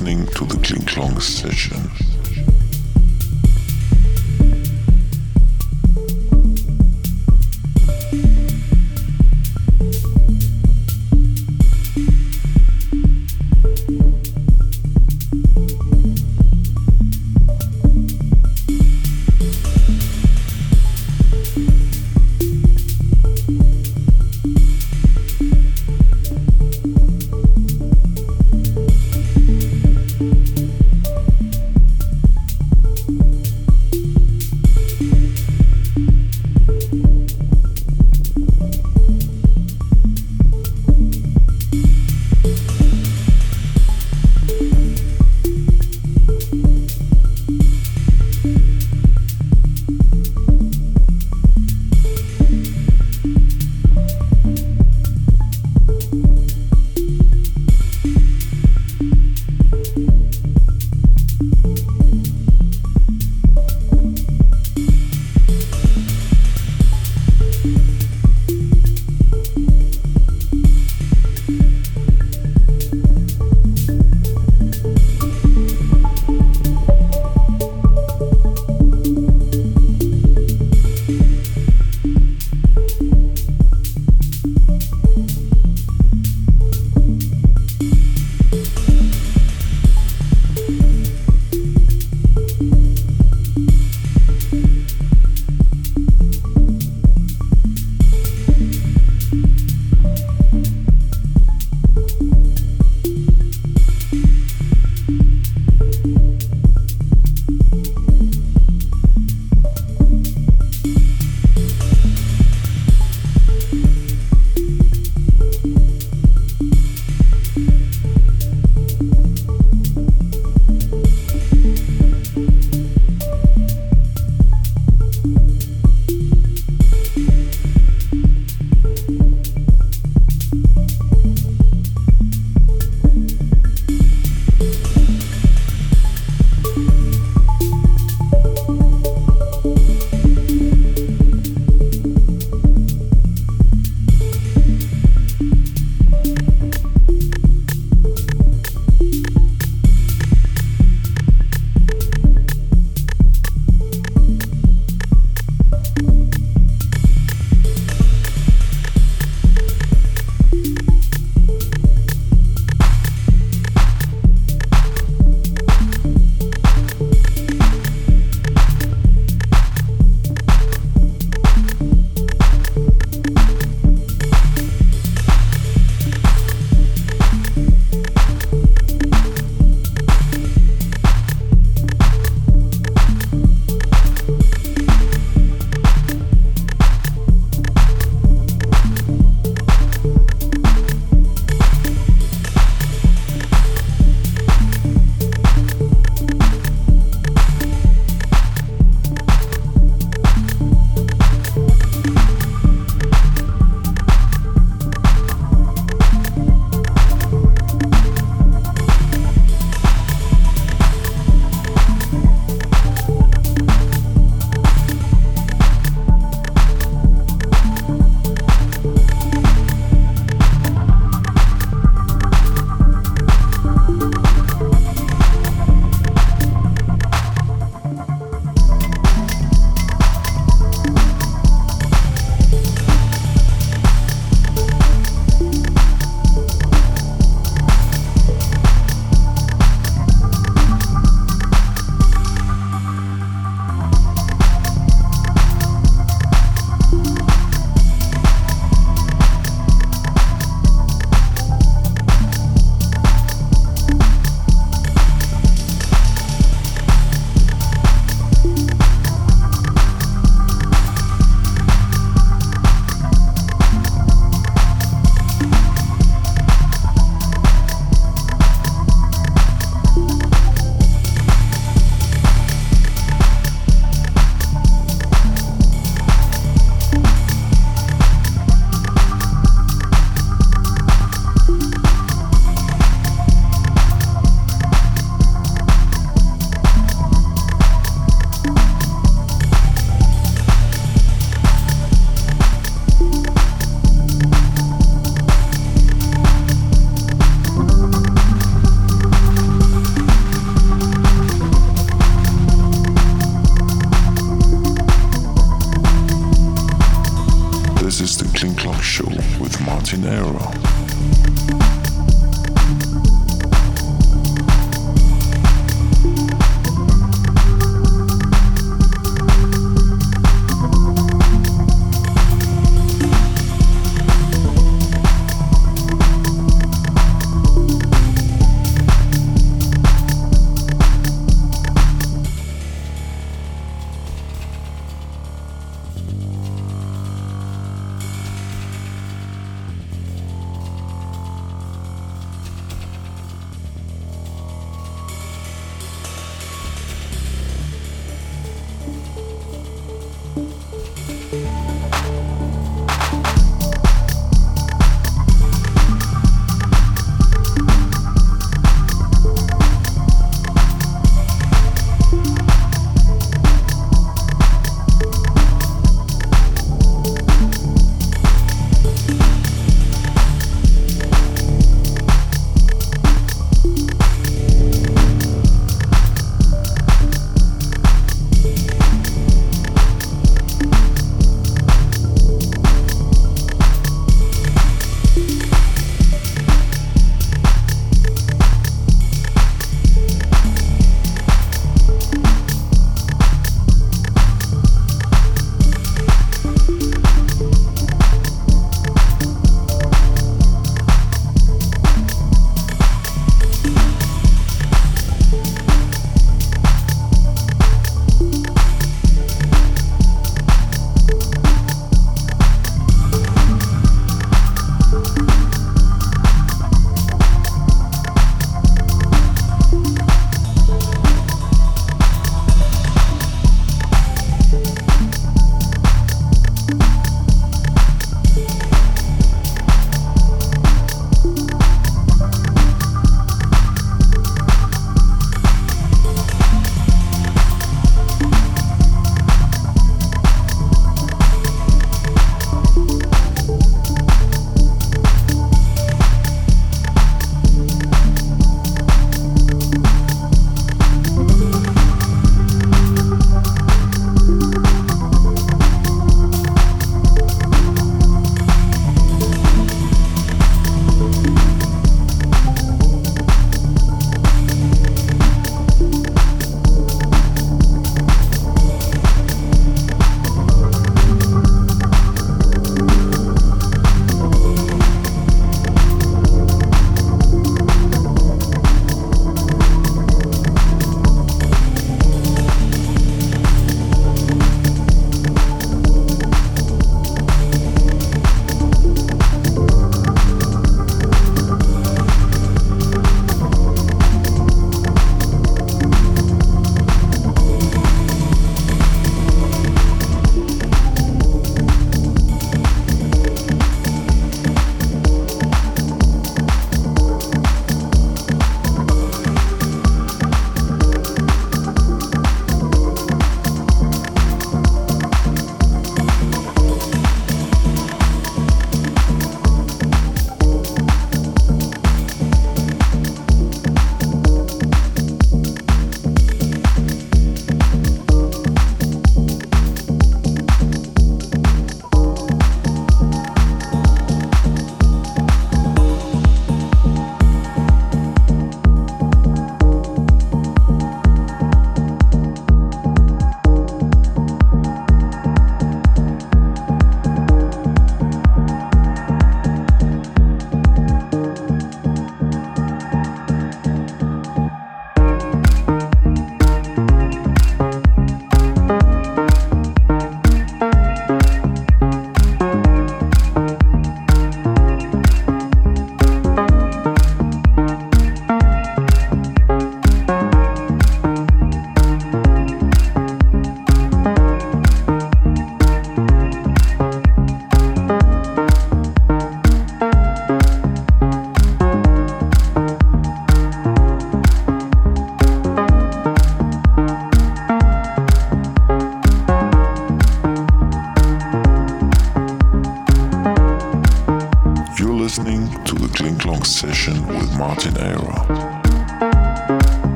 listening to the Kling Klong session.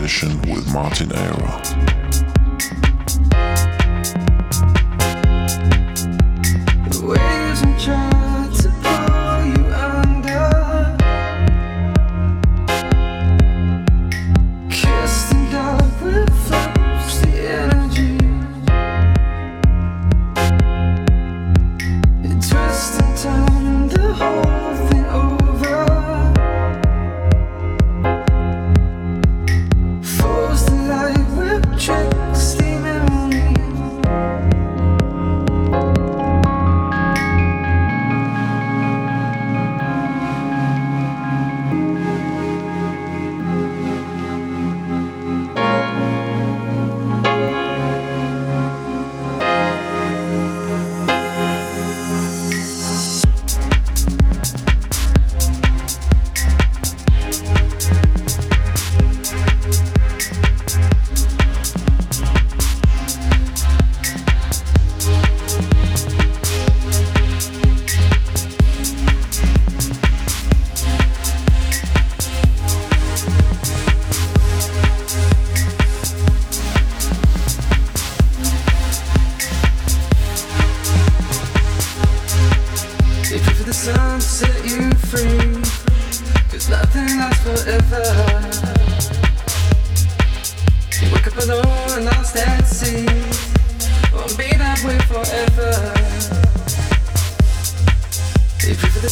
session with Martin Era.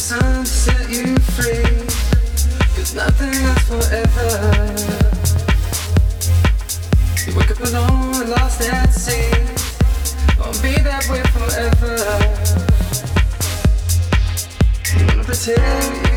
Time to set you free. Cause nothing lasts forever. You wake up alone lost at sea. Won't be that way forever. You wanna pretend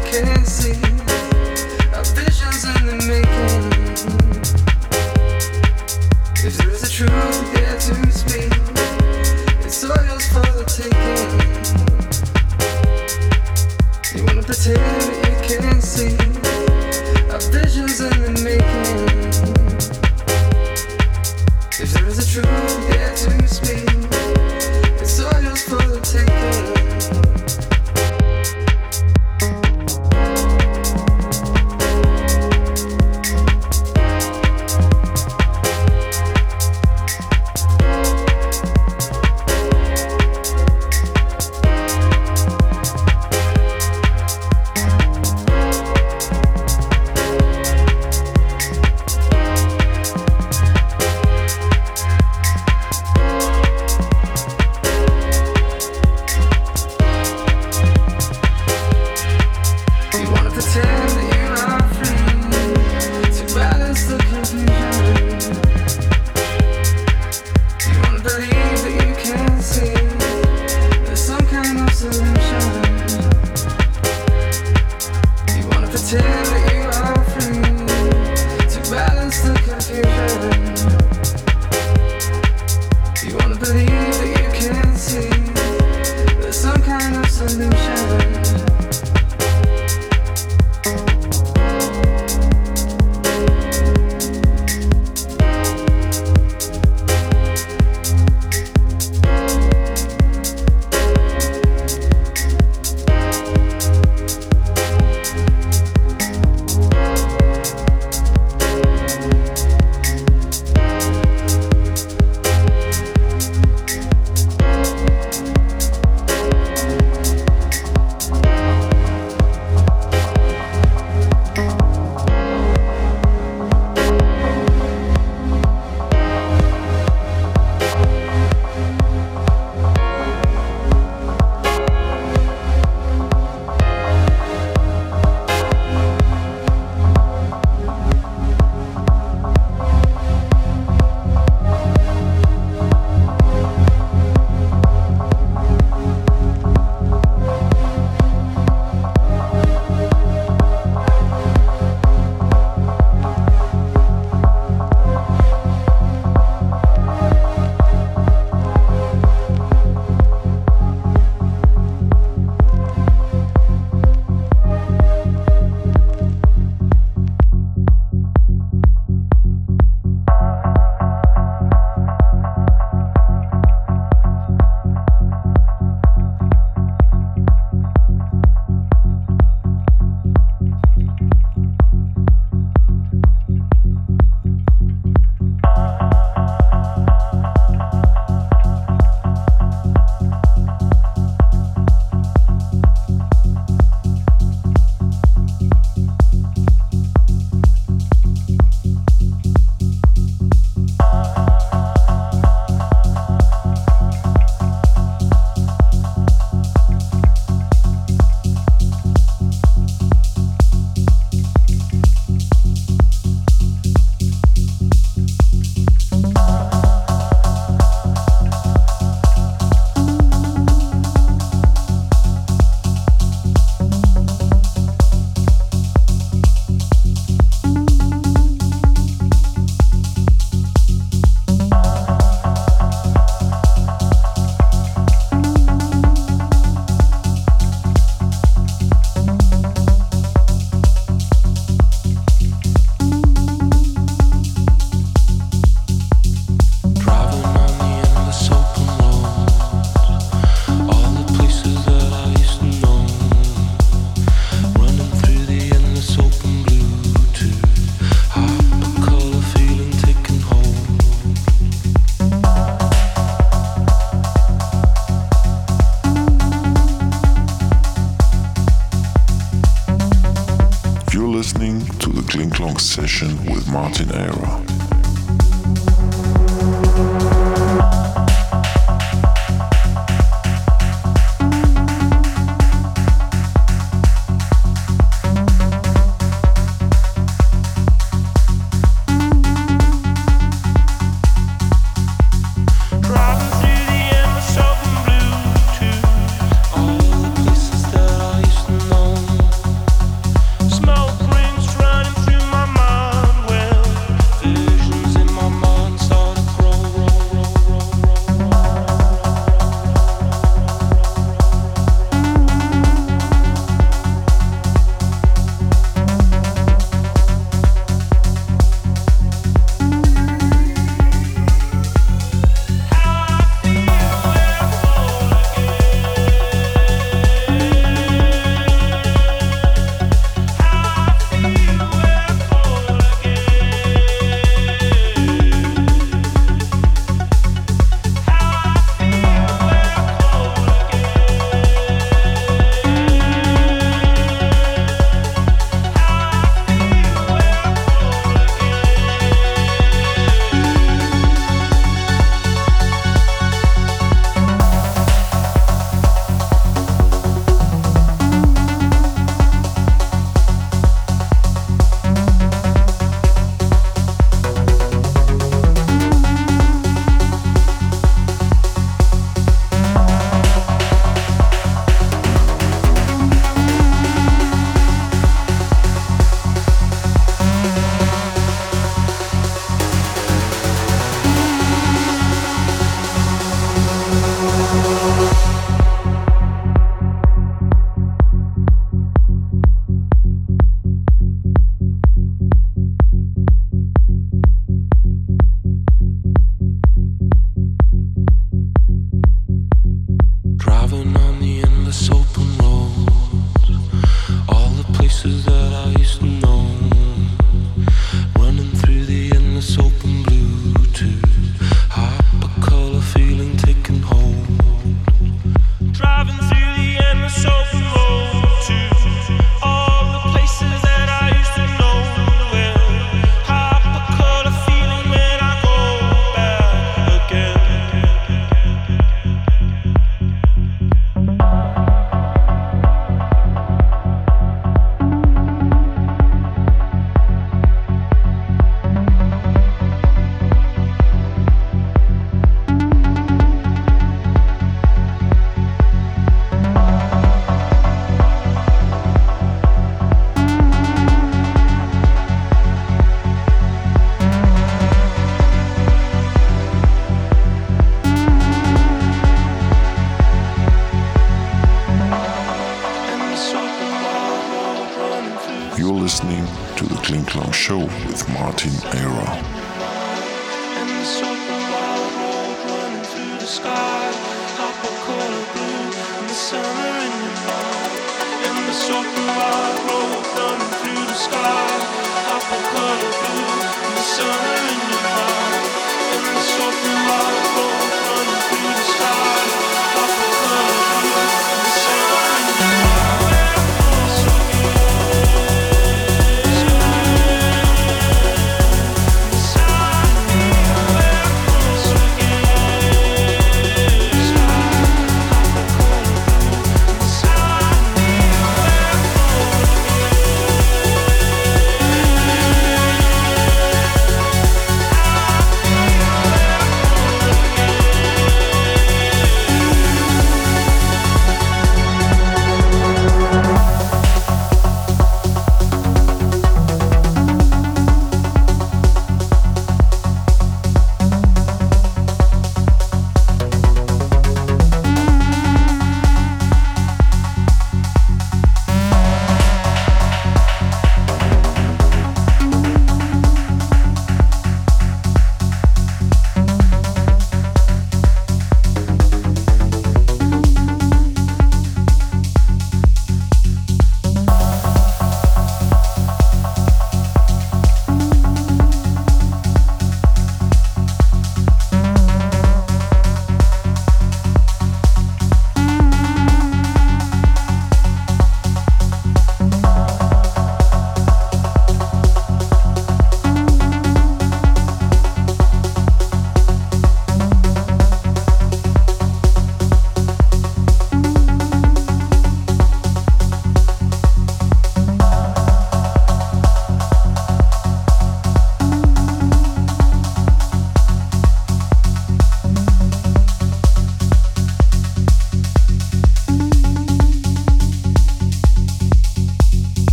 Smoke with Martin through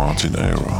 Martin Era.